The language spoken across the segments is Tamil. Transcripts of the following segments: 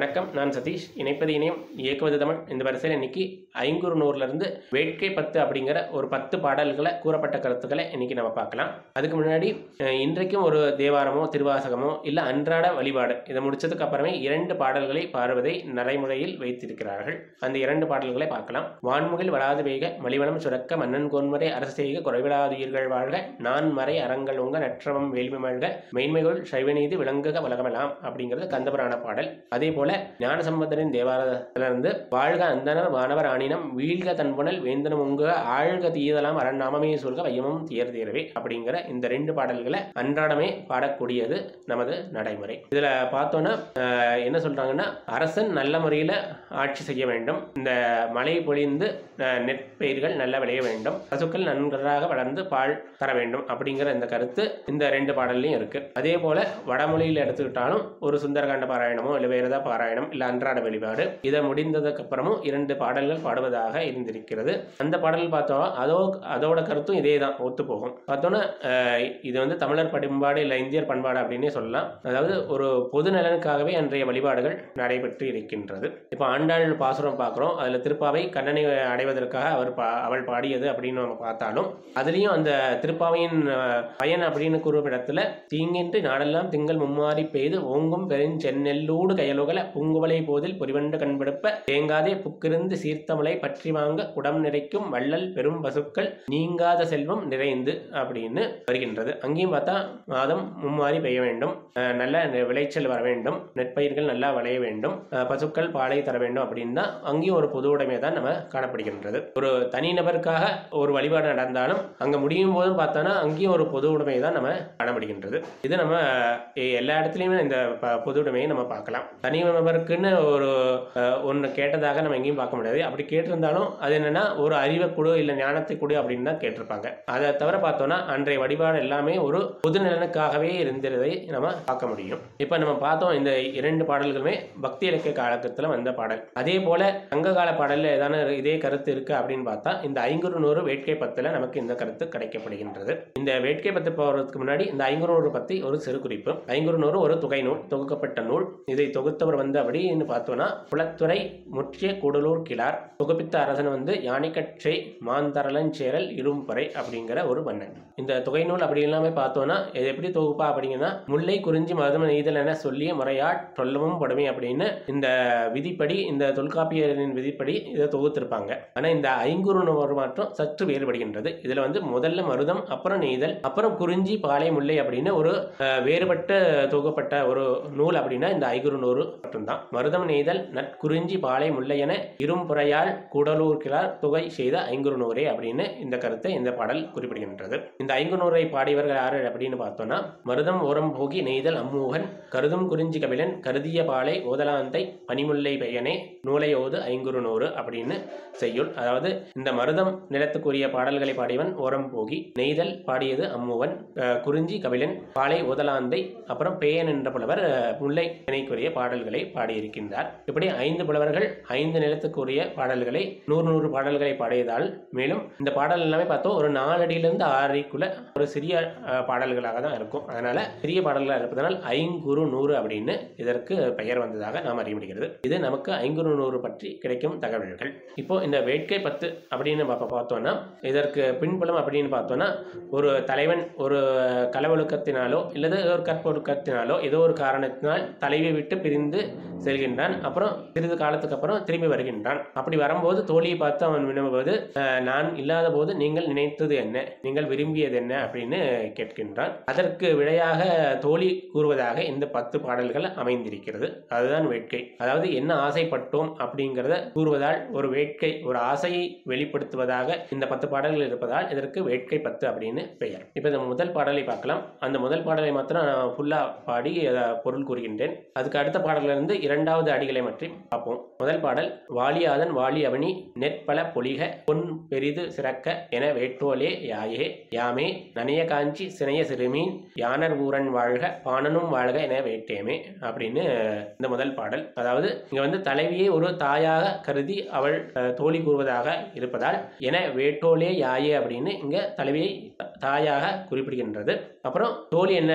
வணக்கம். நான் சதீஷ். இணைப்பது இணையம். இயக்குவது தமிழ். இந்த வரிசையில் இன்னைக்கு ஐங்குறுநூறுலேருந்து வேட்கை பத்து அப்படிங்கிற ஒரு பத்து பாடல்களை கூறப்பட்ட கருத்துக்களை இன்னைக்கு நம்ம பார்க்கலாம். அதுக்கு முன்னாடி இன்றைக்கும் ஒரு தேவாரமோ திருவாசகமோ இல்லை அன்றாட வழிபாடு இதை முடிச்சதுக்கு அப்புறமே இரண்டு பாடல்களை பாடுவதை நடைமுறையில் வைத்திருக்கிறார்கள். அந்த இரண்டு பாடல்களை பார்க்கலாம். வான்முகில் வராது வேக மலிவனம் சுரக்க மன்னன் கோன்முறை அரசு செய்க குறைவிடாத உயிர்கள் வாழ்க நான் மறை அறங்கள் உங்க நற்றவம் வேள்வி மழ்க மெய்மைகள் சைவநீதி விளங்குக உலகமெல்லாம் அப்படிங்கிறது கந்தபுராண பாடல். அதே போல ஞானசம்பந்தரின் தேவாரத்திலிருந்து வாழ்க அந்தனர் வானவர் ஆணினம் வீழ்க தன்புணல் வேந்தனம் உங்க ஆழ்க தீதலாம் அரண்நாமமே சொல்க வையமும் தீர் தீரவே அப்படிங்கிற இந்த ரெண்டு பாடல்களை அன்றாடமே பாடக்கூடியது நமது நடைமுறை. இதுல பார்த்தோன்னா என்ன சொல்றாங்கன்னா அரசன் நல்ல முறையில் ஆட்சி செய்ய வேண்டும். இந்த மழை பொழிந்து நெற்பயிர்கள் நல்லா விளைய வேண்டும். பசுக்கள் நன்றாக வளர்ந்து பால் தர வேண்டும் அப்படிங்கிற இந்த கருத்து இந்த ரெண்டு பாடல்லையும் இருக்கு. அதே போல வடமொழியில் எடுத்துக்கிட்டாலும் ஒரு சுந்தரகாண்ட பாராயணமோ இல்லை வேறு ஏதாவது பாராயணம் இல்லை அன்றாட வழிபாடு இதை முடிந்ததுக்கு அப்புறமும் இரண்டு பாடல்கள் பாடுவதாக இருந்திருக்கிறது. அந்த பாடல் பார்த்தோம் அதோ அதோட கருத்தும் இதே தான் ஒத்து போகும் பார்த்தோன்னா இது வந்து தமிழர் பண்பாடு இல்லை இந்தியர் பண்பாடு அப்படின்னே சொல்லலாம். அதாவது ஒரு பொது நலனுக்காகவே அன்றைய வழிபாடுகள் நடைபெற்று இருக்கின்றது. இப்போ ஆண்டாள் பாசுரம் பார்க்குறோம். அதில் திருப்பாவை கண்ணனை அடைவதற்காக அவர் பா அவள் பாடியது அப்படின்னு நம்ம பார்த்தாலும் அதுலேயும் அந்த திருப்பாவையின் பயன் அப்படின்னு கூறும் இடத்துல தீங்கின்றி நாடெல்லாம் திங்கள் மும்மாறி பெய்து ஓங்கும் பெருஞ்சென்னெல்லூடு கையலுகளை பூங்குவலை போதில் புரிவண்டு கண்படுப்ப தேங்காதே புக்கிருந்து சீர்த்தமலை பற்றி வாங்க குடம் நிறைக்கும் வள்ளல் பெரும் பசுக்கள் நீங்காத செல்வம் நிறைந்து அப்படின்னு வருகின்றது. அங்கேயும் பார்த்தா மாதம் மும்மாறி பெய்ய வேண்டும். நல்ல விளைச்சல் வர வேண்டும். நெற்பயிர்கள் நல்லா விளைய வேண்டும். பசுக்கள் பாலை தர வேண்டும் அப்படின்னு தான் அங்கேயும் ஒரு பொது உடைமை தான் நம்ம காணப்படுகின்றது. ஒரு தனிநபருக்காக ஒரு வழிபாடு நடந்தாலும் அங்க முடியும் போதும் பார்த்தோன்னா அங்கேயும் ஒரு பொது உடைமை தான் நம்ம காணப்படுகின்றது. இது நம்ம எல்லா இடத்துலையுமே இந்த பொது உடைமையை நம்ம பார்க்கலாம். தனி நபருக்குன்னு ஒரு ஒன்று கேட்டதாக நம்ம எங்கேயும் பார்க்க முடியாது. அப்படி கேட்டிருந்தாலும் அது என்னன்னா ஒரு அறிவை கொடு இல்லை ஞானத்தை கொடு அப்படின்னு தான் கேட்டிருப்பாங்க. அதை தவிர பார்த்தோன்னா அன்றைய வழிபாடு எல்லாமே ஒரு பொது நலனுக்காகவே இருந்ததை நம்ம பார்க்க முடியும். இப்போ நம்ம பார்த்தோம் இந்த இரண்டு பாடல்களுமே பக்தி இலக்கிய காலகட்டத்தில் வந்த பாடல். அதே போல சங்க கால பாடலில் ஏதான இதே கருத்து இருக்கு அப்படின்னு பார்த்தா இந்த ஐங்குறு நூறு வேட்கை பத்துல நமக்கு இந்த கருத்து கிடைக்கப்படுகின்றது. இந்த வேட்கை பத்து போகிறதுக்கு முன்னாடி இந்த ஐங்குறு நூறு பத்தி ஒரு சிறு குறிப்பு. ஐங்குறு நூறு ஒரு தொகை நூல் தொகுக்கப்பட்ட நூல். இதை தொகுத்தவர் வந்து அப்படின்னு பார்த்தோம்னா குளத்துறை முற்றிய கூடலூர் கிளார் தொகுப்பித்த அரசன் வந்து யானைக்கட்சை மாந்தரலஞ்சேரல் இரும்பறை அப்படிங்கிற ஒரு மன்னன் இந்த தொகை நூல் அப்படி எல்லாமே பார்த்தோம்னா இது எப்படி தொகுப்பா அப்படிங்கன்னா முல்லை குறிஞ்சி மதம் நெய்தல் என சொல்லிய முறையா சொல்லவும் படுமை அப்படின்னு இந்த விதிப்படி இந்த தொல்காப்பியரின் விதிப்படி இதை தொகுத்திருப்பாங்க. ஆனா இந்த ஐங்குறு நூறு மாற்றம் சற்று வேறுபடுகின்றது. இதுல வந்து முதல்ல மருதம் அப்புறம் நெய்தல் அப்புறம் குறிஞ்சி பாலை முல்லை அப்படின்னு ஒரு வேறுபட்ட தொகுப்பட்ட ஒரு நூல் அப்படின்னா இந்த ஐங்குறு நூறு மட்டும்தான். மருதம் நெய்தல் நற்குறிஞ்சி பாலை முல்லை என இரும்புறையால் கூடலூர் கிளார் தொகை செய்த ஐங்குறுநூறே அப்படின்னு இந்த கருத்தை இந்த பாடல் குறிப்பிடுகின்றது. இந்த ஐங்குநூறை பாடியவர்கள் யாரு அப்படின்னு பார்த்தோம்னா மருதம் ஓரம் போகி நெய்தல் அம்மூகன் கருதும் குறிஞ்சி கபிலன் கருதிய பாலை ஓதலாந்தை பனிமுல்லை பெயனே நூலையோது ஐங்குறுநூறு அப்படின்னு செய்யுள். அதாவது இந்த மருதம் நிலத்துக்குரிய பாடல்களை பாடியவன் ஓரம் போகி நெய்தல் பாடியது அம்முவன் அஹ், குறிஞ்சி கபிலன் பாலை ஓதலாந்தை அப்புறம் பேயன் என்ற புலவர் முல்லை இணைக்குரிய பாடல்களை பாடியிருக்கின்றார். இப்படி ஐந்து புலவர்கள் ஐந்து நிலத்துக்குரிய பாடல்களை நூறு நூறு பாடல்களை பாடியதால் மேலும் இந்த பாடல் எல்லாமே பார்த்தோம் ஒரு நாலடியிலிருந்து அடியிலிருந்து ஆறுக்குள்ள ஒரு சிறிய பாடல்களாக தான் இருக்கும். அதனால சிறிய பாடல்களாக இருப்பதனால் ஐங்குறு நூறு அப்படின்னு இதற்கு பெயர் வந்ததாக நாம் அறிய முடிகிறது. இது நமக்கு ஐங்குறு நூறு பற்றி கிடைக்கும் தகவல்கள். இப்போ இந்த வேட்கை பத்து அப்படின்னு பார்த்தோம்னா இதற்கு பின்புலம் அப்படின்னு பார்த்தோம்னா ஒரு தலைவன் ஒரு கலவொழுக்கத்தினாலோ இல்லது ஒரு கற்பொழுக்கத்தினாலோ ஏதோ ஒரு காரணத்தினால் தலைவை விட்டு பிரிந்து செல்கின்றான். அப்புறம் சிறிது காலத்துக்கு அப்புறம் திரும்பி வருகின்றான். அப்படி வரும்போது தோழியை பார்த்து அவன் வினவுவது நான் இல்லாத போது நீங்கள் நினைத்தது என்ன? நீங்கள் விரும்பியது என்ன? அப்படின்னு கேட்கின்றான். அதற்கு விடையாக தோழி கூறுவதாக இந்த பத்து பாடல்கள் அமைந்திருக்கிறது. அதுதான் வேட்கை. அதாவது என்ன ஆசைப்பட்டோம் அப்படிங்கிறத கூறுவதால் ஒரு வேட்கை ஒரு ஆசையை வெளிப்படுத்துவதாக இந்த பத்து பாடல்கள் இருப்பதால் இதற்கு வேட்கை பத்து அப்படின்னு பெயர். இப்போ இந்த முதல் பாடலை பார்க்கலாம். அந்த முதல் பாடலை மாத்திரம் நான் ஃபுல்லாக பாடி பொருள் கூறுகின்றேன். அதுக்கு அடுத்த பாடல்கள் தொடர்ந்து இரண்டாவது அடிகளை பற்றி பார்ப்போம். முதல் பாடல் வாலியாதன் வாலி அவனி நெற்பல பொலிக பொன் பெரிது சிறக்க என வேட்டோலே யாயே யாமே நனைய காஞ்சி சினைய சிறுமீன் யானர் ஊரன் வாழ்க பாணனும் வாழ்க என வேட்டேமே அப்படின்னு இந்த முதல் பாடல். அதாவது இங்க வந்து தலைவியை ஒரு தாயாக கருதி அவள் தோழி கூறுவதாக இருப்பதால் என வேட்டோலே யாயே அப்படின்னு இங்க தலைவியை தாயாக குறிப்பிடுகின்றது. அப்புறம் தோழி என்ன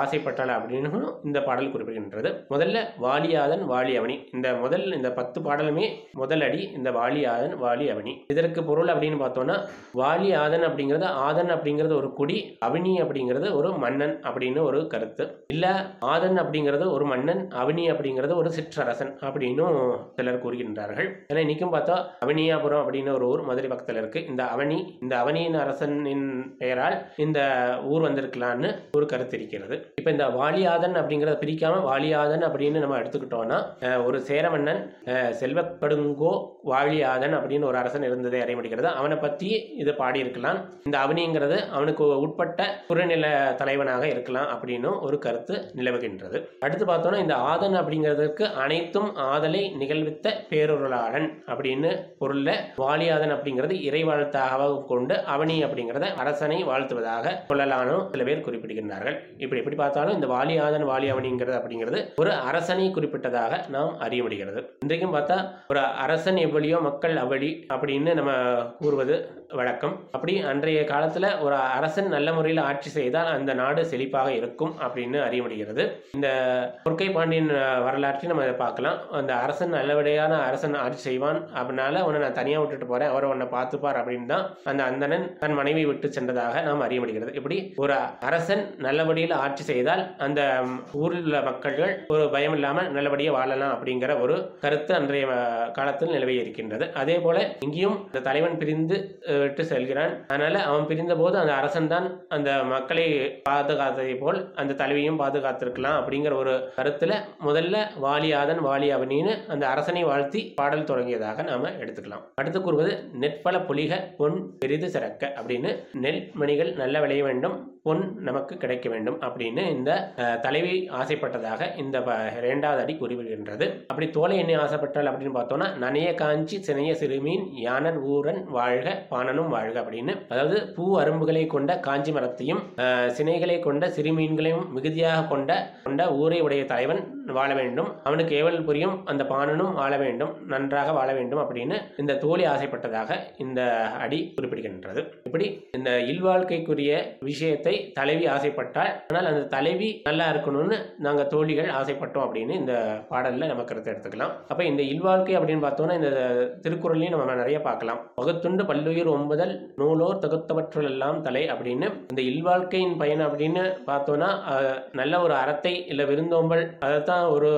ஆசைப்பட்டாள் அப்படின்னு இந்த பாடல் குறிப்பிடுகின்றது. முதல்ல வாலியாதன் வாலி அவனி. இந்த முதல் இந்த பத்து பாடலுமே முதல் அடி இந்த வாலியாதன் வாலி அவனி. இதற்கு பொருள் அப்படின்னு பார்த்தோம்னா வாலி ஆதன் அப்படிங்கிறது ஆதன் அப்படிங்கிறது ஒரு குடி அவனி அப்படிங்கிறது ஒரு மன்னன் அப்படின்னு ஒரு கருத்து. இல்ல ஆதன் அப்படிங்கிறது ஒரு மன்னன் அவனி அப்படிங்கிறது ஒரு சிற்றரசன் அப்படின்னும் சிலர் கூறுகின்றார்கள். ஏன்னா இன்னைக்கும் பார்த்தா அவனியாபுரம் அப்படின்னு ஒரு ஊர் மதுரை பக்கத்தில் இருக்கு. இந்த அவனி இந்த அவனியின் அரசனின் பெயரால் இந்த ஊர் வந்திருக்கலான்னு ஒரு கருத்து இருக்கிறது. இப்போ இந்த வாலியாதன் அப்படிங்கிறத பிரிக்காம வாலியாதன் அப்படின்னு நம்ம எடுத்துக்கிட்டோம்னா ஒரு சேரமன்னன் செல்வப்படுங்கோ வாலியாதன் வாழியாதன் அப்படின்னு ஒரு அரசன் இருந்ததை அறிமுடிக்கிறது அவனை பற்றி இது பாடியிருக்கலாம். இந்த அவனிங்கிறது அவனுக்கு உட்பட்ட புறநில தலைவனாக இருக்கலாம் அப்படின்னு ஒரு கருத்து நிலவுகின்றது. அடுத்து பார்த்தோம்னா இந்த ஆதன் அப்படிங்கிறதுக்கு அனைத்தும் ஆதலை நிகழ்வித்த பேரொருளாளன் அப்படின்னு பொருள்ல வாலியாதன் அப்படிங்கிறது இறைவாழ்த்தாக கொண்டு அவனி அப்படிங்கிறத அரசனை வாழ்த்துவதாக கொள்ளலானும் சில பேர் குறிப்பிடுகின்றார்கள். இப்படி எப்படி பார்த்தாலும் இந்த வாலியாதன் வாலி அவனிங்கிறது அப்படிங்கிறது ஒரு அரசனை குறிப்பிட்டதாக நாம் அறிய முடிகிறது. இன்றைக்கும் பார்த்தா ஒரு அரசன் எவ்வளியோ மக்கள் அவ்வழி அப்படின்னு நம்ம கூறுவது வழக்கம் அப்படி அன்றைய காலத்தில் ஒரு அரசன் நல்ல முறையில் ஆட்சி செய்தால் அந்த நாடு செழிப்பாக இருக்கும் அப்படின்னு அறிய முடிகிறது. இந்த பொற்கை பாண்டியன் வரலாற்றை நம்ம இதை பார்க்கலாம். அந்த அரசன் நல்லபடியான அரசன் ஆட்சி செய்வான். அப்படினால உன்னை நான் தனியாக விட்டுட்டு போறேன். அவர் உன்னை பார்த்துப்பார் அப்படின்னு தான் அந்த அந்தணன் தன் மனைவி விட்டு சென்றதாக நாம் அறிய முடிகிறது. இப்படி ஒரு அரசன் நல்லபடியில் ஆட்சி செய்தால் அந்த ஊரில் உள்ள மக்கள்கள் ஒரு பயம் இல்லாமல் நல்லபடியாக வாழலாம் அப்படிங்கிற ஒரு கருத்து அன்றைய காலத்தில் நிலவி இருக்கின்றது அதே போல இங்கேயும் இந்த தலைவன் பிரிந்து விட்டு செல்கிறான். அதனால அவன் பிரிந்த போது அந்த அரசன் தான் அந்த மக்களை பாதுகாத்ததை போல் அந்த தலைவியும் பாதுகாத்திருக்கலாம் அப்படிங்கிற ஒரு கருத்துல முதல்ல வாலியாதன் வாலி அவனின்னு அந்த அரசனை வாழ்த்தி பாடல் தொடங்கியதாக நாம எடுத்துக்கலாம். அடுத்து கூறுவது நெற்பல புலிக பொன் பெரிது சிறக்க அப்படின்னு நெல் மணிகள் நல்ல விளைய வேண்டும். பொன் நமக்கு கிடைக்க வேண்டும் அப்படின்னு இந்த தலைவி ஆசைப்பட்டதாக இந்த ப- இரண்டாவது அடி கூறிவிடுகின்றது அப்படி தோலை என்ன ஆசைப்பட்டால் அப்படின்னு பார்த்தோம்னா நனைய காஞ்சி சினைய சிறுமீன் யானர் ஊரன் வாழ்க பாணனும் வாழ்க அப்படின்னு. அதாவது பூ அரும்புகளை கொண்ட காஞ்சி மரத்தையும் சினைகளை கொண்ட சிறுமீன்களையும் மிகுதியாக கொண்ட கொண்ட ஊரை உடைய தலைவன் வாழ வேண்டும். அவனுக்கு ஏவல் புரியும் அந்த பாணனும் வாழ வேண்டும் நன்றாக வாழ வேண்டும் அப்படின்னு இந்த தோழி ஆசைப்பட்டதாக இந்த அடி குறிப்பிடுகின்றது. இப்படி இந்த இல்வாழ்க்கைக்குரிய விஷயத்தை தலைவி ஆசைப்பட்டால் ஆனால் அந்த தலைவி நல்லா இருக்கணும்னு நாங்கள் தோழிகள் ஆசைப்பட்டோம் அப்படின்னு இந்த பாடலில் நம்ம கருத்தை எடுத்துக்கலாம். அப்போ இந்த இல்வாழ்க்கை அப்படின்னு பார்த்தோம்னா இந்த திருக்குறளையும் நம்ம நிறைய பார்க்கலாம். பகுத்துண்டு பல்லுயிர் ஒன்பதல் நூலோர் தகுத்தவற்றுள் எல்லாம் தலை அப்படின்னு இந்த இல்வாழ்க்கையின் பயன் அப்படின்னு பார்த்தோம்னா நல்ல ஒரு அறத்தை இல்லை விருந்தோம்பல் அதைத்தான் ஒரு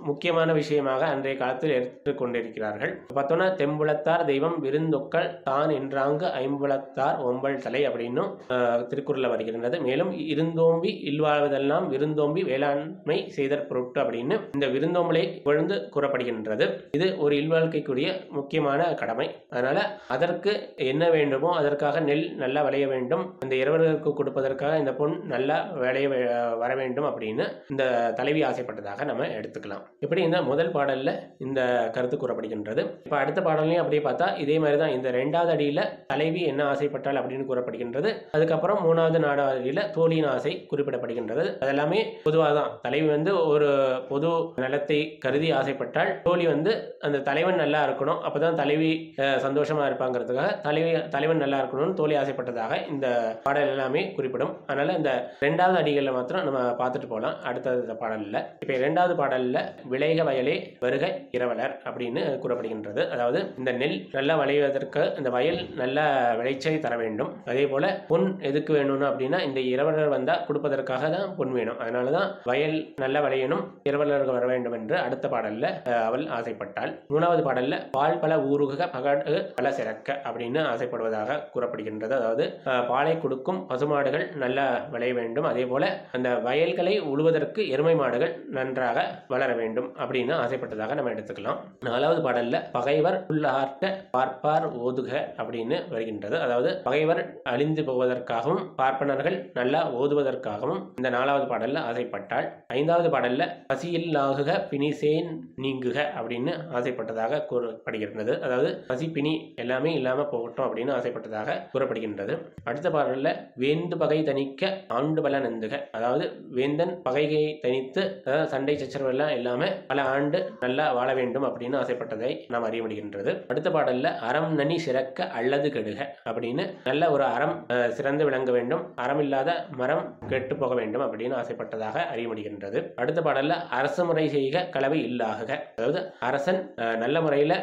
முக்கியமான விஷயமாக அன்றைய காலத்தில் எடுத்துக்கொண்டிருக்கிறார்கள். பார்த்தோன்னா தெம்புலத்தார் தெய்வம் விருந்தொக்கள் தான் என்றாங்கு ஐம்புலத்தார் ஒம்பல் தலை அப்படின்னும் திருக்குறளில் வருகின்றது. மேலும் இருந்தோம்பி இல்வாழ்வதெல்லாம் விருந்தோம்பி வேளாண்மை செய்தற் பொருட்டு அப்படின்னு இந்த விருந்தோம்பலை புகழ்ந்து கூறப்படுகின்றது. இது ஒரு இல்வாழ்க்கைக்குரிய முக்கியமான கடமை. அதனால அதற்கு என்ன வேண்டுமோ அதற்காக நெல் நல்லா விளைய வேண்டும். இந்த இரவர்களுக்கு கொடுப்பதற்காக இந்த பொன் நல்லா விளைய வே- வர வேண்டும் அப்படின்னு இந்த தலைவி ஆசைப்பட்டதாக நம்ம எடுத்துக்கலாம். இப்படி இந்த முதல் பாடலில் இந்த கருத்து கூறப்படுகின்றது? இப்போ அடுத்த பாடல்லையும் அப்படியே பார்த்தா இதே மாதிரி தான் இந்த ரெண்டாவது அடியில் தலைவி என்ன ஆசைப்பட்டால் அப்படின்னு கூறப்படுகின்றது. அதுக்கப்புறம் மூணாவது நாடாவது அடியில் தோழியின் ஆசை குறிப்பிடப்படுகின்றது. அதெல்லாமே பொதுவாக தான் தலைவி வந்து ஒரு பொது நலத்தை கருதி ஆசைப்பட்டால் தோழி வந்து அந்த தலைவன் நல்லா இருக்கணும். அப்பதான் தலைவி சந்தோஷமாக சந்தோஷமா இருப்பாங்கிறதுக்காக தலைவி தலைவன் நல்லா இருக்கணும்னு தோழி ஆசைப்பட்டதாக இந்த பாடல் எல்லாமே குறிப்பிடும். அதனால் இந்த ரெண்டாவது அடிகளில் மாத்திரம் நம்ம பார்த்துட்டு போகலாம். அடுத்த பாடலில். இப்போ இரண்டாவது பாடலில் விளைக வயலே வருக இரவலர் அப்படின்னு கூறப்படுகின்றது. அதாவது இந்த நெல் நல்லா விளைவதற்கு இந்த வயல் நல்ல விளைச்சலை தர வேண்டும். அதே போல பொன் எதுக்கு வேணும்னு அப்படின்னா இந்த இரவலர் வந்தால் கொடுப்பதற்காக தான் பொன் வேணும். அதனால தான் வயல் நல்லா விளையணும் இரவலர்கள் வர வேண்டும் என்று அடுத்த பாடலில் அவள் ஆசைப்பட்டாள். மூணாவது பாடலில் பால் பல ஊருக பகடு பல சிறக்க அப்படின்னு ஆசைப்படுவதாக கூறப்படுகின்றது. அதாவது பாலை கொடுக்கும் பசுமாடுகள் நல்லா விளைய வேண்டும். அதே போல அந்த வயல்களை உழுவதற்கு எருமை மாடுகள் நன்றாக வளர வேண்டும் அப்படின்னு ஆசைப்பட்டதாக நம்ம எடுத்துக்கலாம். நாலாவது பாடல்ல பகைவர் உள்ளார்ட்ட பார்ப்பார் ஓதுக அப்படின்னு வருகின்றது. அதாவது பகைவர் அழிந்து போவதற்காகவும் பார்ப்பனர்கள் நல்லா ஓதுவதற்காகவும் இந்த நாலாவது பாடல்ல ஆசைப்பட்டாள். ஐந்தாவது பாடல்ல பசியில்லாகுக பிணிசேன் நீங்குக அப்படின்னு ஆசைப்பட்டதாக கூறப்படுகின்றது. அதாவது பசி பிணி எல்லாமே இல்லாம போகட்டும் அப்படின்னு ஆசைப்பட்டதாக கூறப்படுகின்றது. அடுத்த பாடல்ல வேந்து பகை தணிக்க ஆண்டு பல நந்துக அதாவது வேந்தன் பகையை தனித்து அதாவது சண்டை சச்சரவு எல்லாம் இல்லாம பல ஆண்டு நல்லா வாழ வேண்டும் அப்படின்னு ஆசைப்பட்டதை நாம் அறிய முடிகின்றது அடுத்த பாடல்ல அறம் நனி சிறக்க அல்லது கெடுக அப்படின்னு நல்ல ஒரு அறம் சிறந்து விளங்க வேண்டும். அறம் இல்லாத மரம் கெட்டு போக வேண்டும் அப்படின்னு ஆசைப்பட்டதாக அறிய முடிகின்றது அடுத்த பாடல்ல அரசு முறை செய்க கலவை இல்லாகுக. அதாவது அரசன் நல்ல முறையில்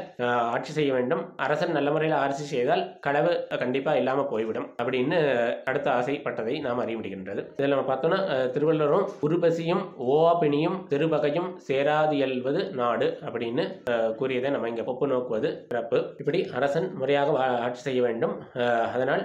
ஆட்சி செய்ய வேண்டும். அரசன் நல்ல முறையில் ஆட்சி செய்தால் களவு கண்டிப்பாக இல்லாமல் போய்விடும் அப்படின்னு அடுத்த ஆசைப்பட்டதை நாம் அறிய முடிகின்றது இதில் நம்ம பார்த்தோம்னா திருவள்ளுவரும் உருபசியும் ஓவாப்பினியும் திருவகையும் சேராது இயல்வது நாடு அப்படின்னு கூறியதை நம்ம இங்கே ஒப்பு நோக்குவது சிறப்பு. இப்படி அரசன் முறையாக ஆட்சி செய்ய வேண்டும். அதனால்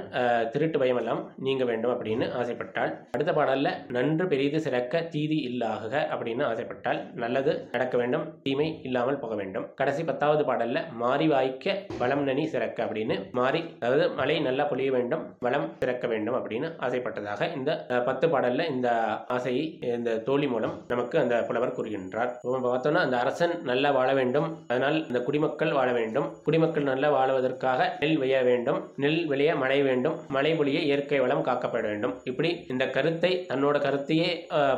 திருட்டு பயமெல்லாம் நீங்க வேண்டும் அப்படின்னு ஆசைப்பட்டால். அடுத்த பாடல்ல நன்று பெரிது சிறக்க தீதி இல்லாகுக அப்படின்னு ஆசைப்பட்டால் நல்லது நடக்க வேண்டும் தீமை இல்லாமல் போக வேண்டும். கடைசி பத்தாவது பாடல்ல மாறி வாய்க்க வளம் நனி சிறக்க அப்படின்னு மாறி அதாவது மழை நல்லா பொழிய வேண்டும் வளம் சிறக்க வேண்டும் அப்படின்னு ஆசைப்பட்டதாக இந்த பத்து பாடல்ல இந்த ஆசையை இந்த தோழி மூலம் நமக்கு அந்த புலவர் கூறுகின்றார். பார்த்தோம்னா அந்த அரசன் நல்லா வாழ வேண்டும். அதனால் இந்த குடிமக்கள் வாழ வேண்டும். குடிமக்கள் நல்லா வாழ்வதற்காக நெல் விளைய வேண்டும். நெல் விளைய மழை வேண்டும். மழை பொழிய இயற்கை வளம் காக்கப்பட வேண்டும். இப்படி இந்த கருத்தை தன்னோட கருத்தையே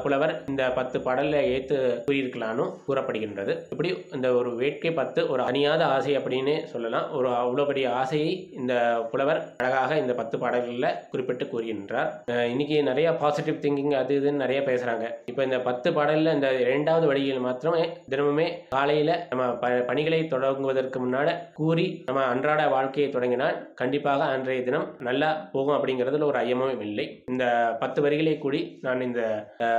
புலவர் இந்த பத்து பாடல்ல ஏத்து கூறியிருக்கலான்னு கூறப்படுகின்றது. இப்படி இந்த ஒரு வேட்கை பத்து ஒரு அணியாத ஆசை அப்படின்னு சொல்லலாம். ஒரு அவ்வளோ பெரிய ஆசையை இந்த புலவர் அழகாக இந்த பத்து பாடல்களில் குறிப்பிட்டு கூறுகின்றார். இன்னைக்கு நிறைய பாசிட்டிவ் திங்கிங் அது இதுன்னு நிறைய பேசுறாங்க. இப்போ இந்த பத்து பாடல்ல இந்த இரண்டாவது வழியில் மாத்திரமே தினமுமே காலையில நம்ம ப- பணிகளை தொடங்குவதற்கு முன்னால கூறி நம்ம அன்றாட வாழ்க்கையை தொடங்கினால் கண்டிப்பாக அன்றைய தினம் நல்லா போகும் அப்படிங்கிறதுல ஒரு ஐயமும் இல்லை. இந்த பத்து வரிகளை கூடி நான் இந்த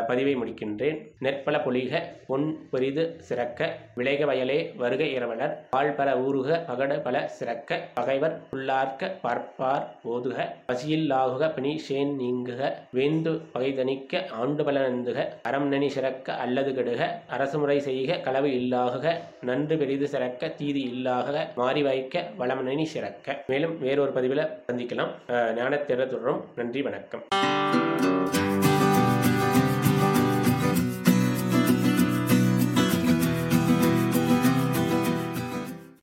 பதிவை முடிக்கின்றேன். நெற்பல பொலிக பொன் பெரிது சிறக்க விளைக வயலே வருக இரவலர் பால்பர ஊருக பகட பல சிறக்க பகைவர் உள்ளார்க்க பார்ப்பார் ஓதுக பசியில்லாகுக பிணி சேன் நீங்குக வேந்து பகைதணிக்க ஆண்டு பல நந்துக அறம் நனி சிறக்க அல்லது கெடுக அரசுமுறை செய்க களவு இல்லாகுக நன்று பெரிது சிறக்க தீதி இல்லாகுக மாறி வைக்க வளமனி சிறக்க. மேலும் வேறொரு பதிவில் சந்திக்கலாம். அஹ், ஞானத்திற தொடரும். நன்றி வணக்கம்.